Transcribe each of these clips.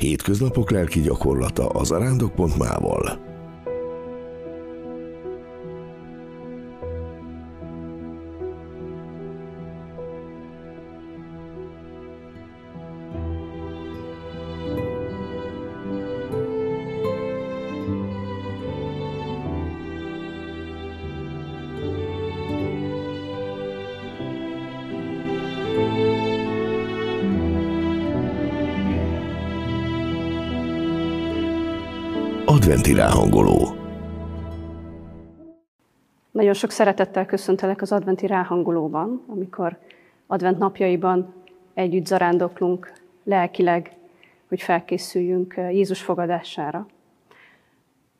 Hétköznapok lelki gyakorlata az arándok.mával. Adventi ráhangoló. Nagyon sok szeretettel köszöntelek az adventi ráhangolóban, amikor advent napjaiban együtt zarándoklunk lelkileg, hogy felkészüljünk Jézus fogadására.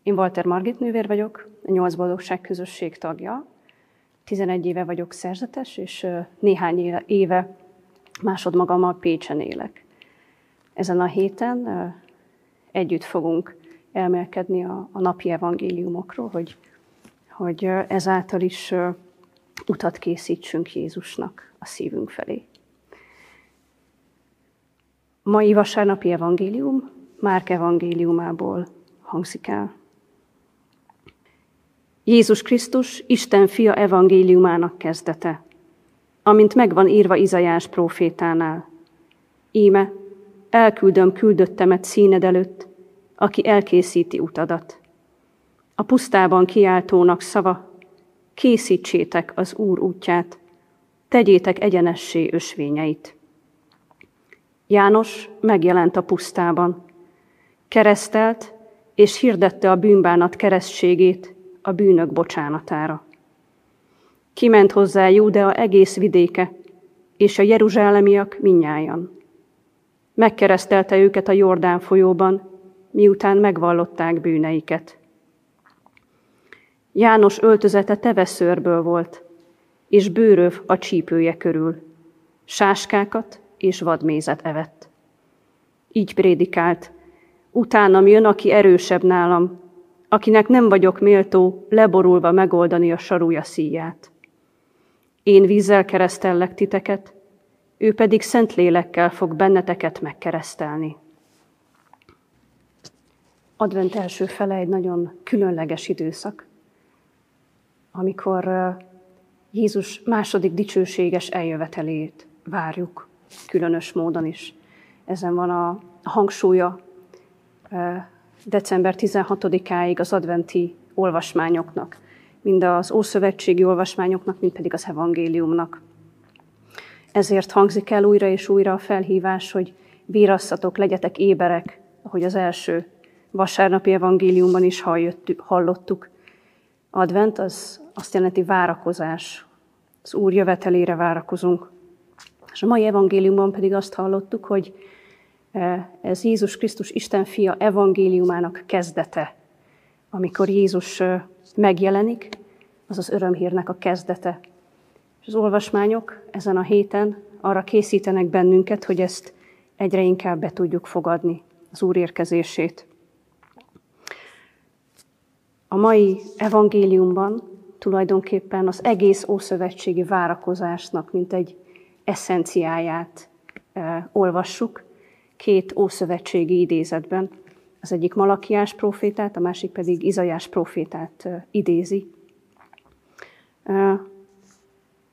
Én Walter Margit nővér vagyok, a Nyolc Boldogság Közösség tagja. 11 éve vagyok szerzetes, és néhány éve másodmagammal Pécsen élek. Ezen a héten együtt fogunk elmélkedni a, a napi evangéliumokról, hogy, hogy ezáltal is utat készítsünk Jézusnak a szívünk felé. Mai vasárnapi evangélium Márk evangéliumából hangzik el. Jézus Krisztus Isten fia evangéliumának kezdete, amint megvan írva Izajás profétánál. Íme, elküldöm küldöttemet színed előtt, aki elkészíti utadat. A pusztában kiáltónak szava, készítsétek az Úr útját, tegyétek egyenessé ösvényeit. János megjelent a pusztában, keresztelt és hirdette a bűnbánat keresztségét a bűnök bocsánatára. Kiment hozzá Júdea egész vidéke, és a jeruzsálemiak minnyájan. Megkeresztelte őket a Jordán folyóban, miután megvallották bűneiket. János öltözete teveszőrből volt, és bőröv a csípője körül. Sáskákat és vadmézet evett. Így prédikált, utánam jön, aki erősebb nálam, akinek nem vagyok méltó leborulva megoldani a sarúja szíját. Én vízzel keresztellek titeket, ő pedig szent lélekkel fog benneteket megkeresztelni. Advent első fele egy nagyon különleges időszak, amikor Jézus második dicsőséges eljövetelét várjuk, különös módon is. Ezen van a hangsúlya december 16-áig az adventi olvasmányoknak, mind az ószövetségi olvasmányoknak, mind pedig az evangéliumnak. Ezért hangzik el újra és újra a felhívás, hogy vírasszatok, legyetek éberek, ahogy az első vasárnapi evangéliumban is hallottuk. Advent az azt jelenti várakozás, az Úr jövetelére várakozunk. És a mai evangéliumban pedig azt hallottuk, hogy e, ez Jézus Krisztus Isten fia evangéliumának kezdete. Amikor Jézus e, megjelenik, az az örömhírnek a kezdete. És az olvasmányok ezen a héten arra készítenek bennünket, hogy ezt egyre inkább be tudjuk fogadni, az Úr érkezését. A mai evangéliumban tulajdonképpen az egész ószövetségi várakozásnak, mint egy eszenciáját e, olvassuk, két ószövetségi idézetben. Az egyik Malakiás profétát, a másik pedig Izajás profétát e, idézi. E,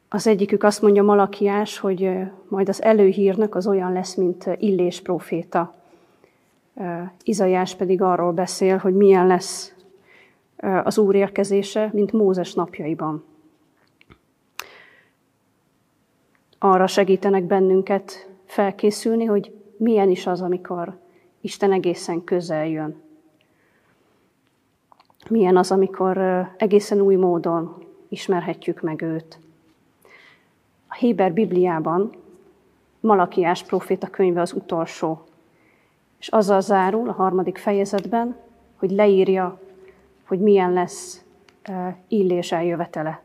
az egyikük azt mondja Malakiás, hogy e, majd az előhírnök az olyan lesz, mint Illés proféta. E, Izajás pedig arról beszél, hogy milyen lesz az Úr érkezése, mint Mózes napjaiban. Arra segítenek bennünket felkészülni, hogy milyen is az, amikor Isten egészen közel jön. Milyen az, amikor egészen új módon ismerhetjük meg őt. A Héber Bibliában Malakiás proféta könyve az utolsó, és azzal zárul a harmadik fejezetben, hogy leírja hogy milyen lesz Illés eljövetele.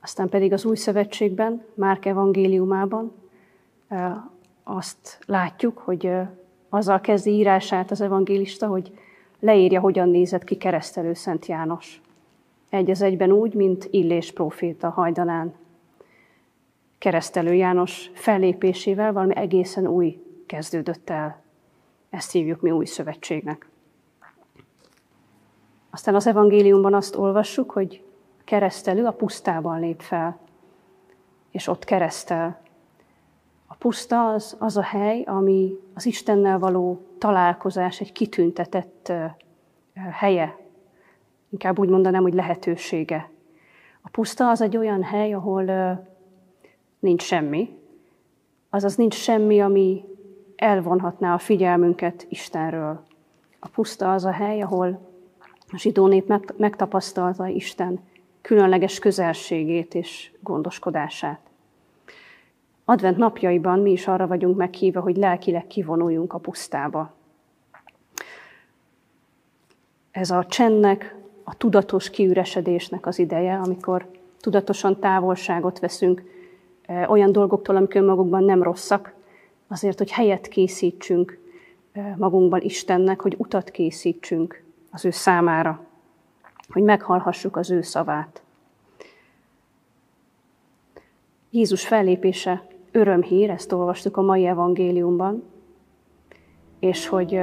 Aztán pedig az Új Szövetségben, Márk evangéliumában azt látjuk, hogy azzal kezdi írását az evangélista, hogy leírja, hogyan nézett ki keresztelő Szent János. Egy az egyben úgy, mint Illés próféta hajdanán. Keresztelő János fellépésével valami egészen új kezdődött el. Ezt hívjuk mi új szövetségnek. Aztán az evangéliumban azt olvassuk, hogy keresztelő a pusztában lép fel, és ott keresztel. A puszta az, az a hely, ami az Istennel való találkozás egy kitüntetett helye. Inkább úgy mondanám, hogy lehetősége. A puszta az egy olyan hely, ahol nincs semmi, azaz nincs semmi, ami elvonhatná a figyelmünket Istenről. A puszta az a hely, ahol a zsidó nép megtapasztalta Isten különleges közelségét és gondoskodását. Advent napjaiban mi is arra vagyunk meghívva, hogy lelkileg kivonuljunk a pusztába. Ez a csendnek, a tudatos kiüresedésnek az ideje, amikor tudatosan távolságot veszünk e, olyan dolgoktól, amik önmagukban nem rosszak, azért, hogy helyet készítsünk e, magunkban Istennek, hogy utat készítsünk az ő számára, hogy meghallhassuk az ő szavát. Jézus fellépése örömhír, ezt olvastuk a mai evangéliumban, és hogy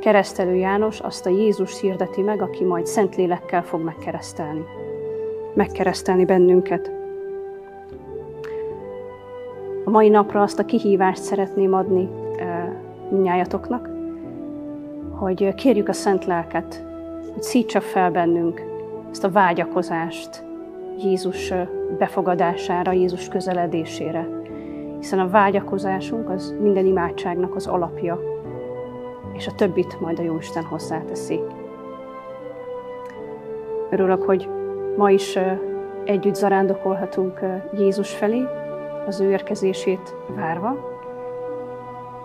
keresztelő János azt a Jézus hirdeti meg, aki majd Szentlélekkel fog megkeresztelni. Megkeresztelni bennünket. A mai napra azt a kihívást szeretném adni minnyájatoknak, hogy kérjük a Szent Lelket, hogy szítsa fel bennünk ezt a vágyakozást Jézus befogadására, Jézus közeledésére. Hiszen a vágyakozásunk az minden imádságnak az alapja, és a többit majd a Jóisten hozzáteszi. Örülök, hogy ma is együtt zarándokolhatunk Jézus felé, az ő érkezését várva,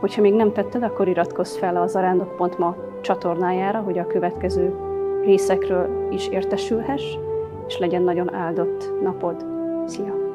Hogyha még nem tetted, akkor iratkozz fel a zarándok.ma csatornájára, hogy a következő részekről is értesülhess, és legyen nagyon áldott napod. Szia!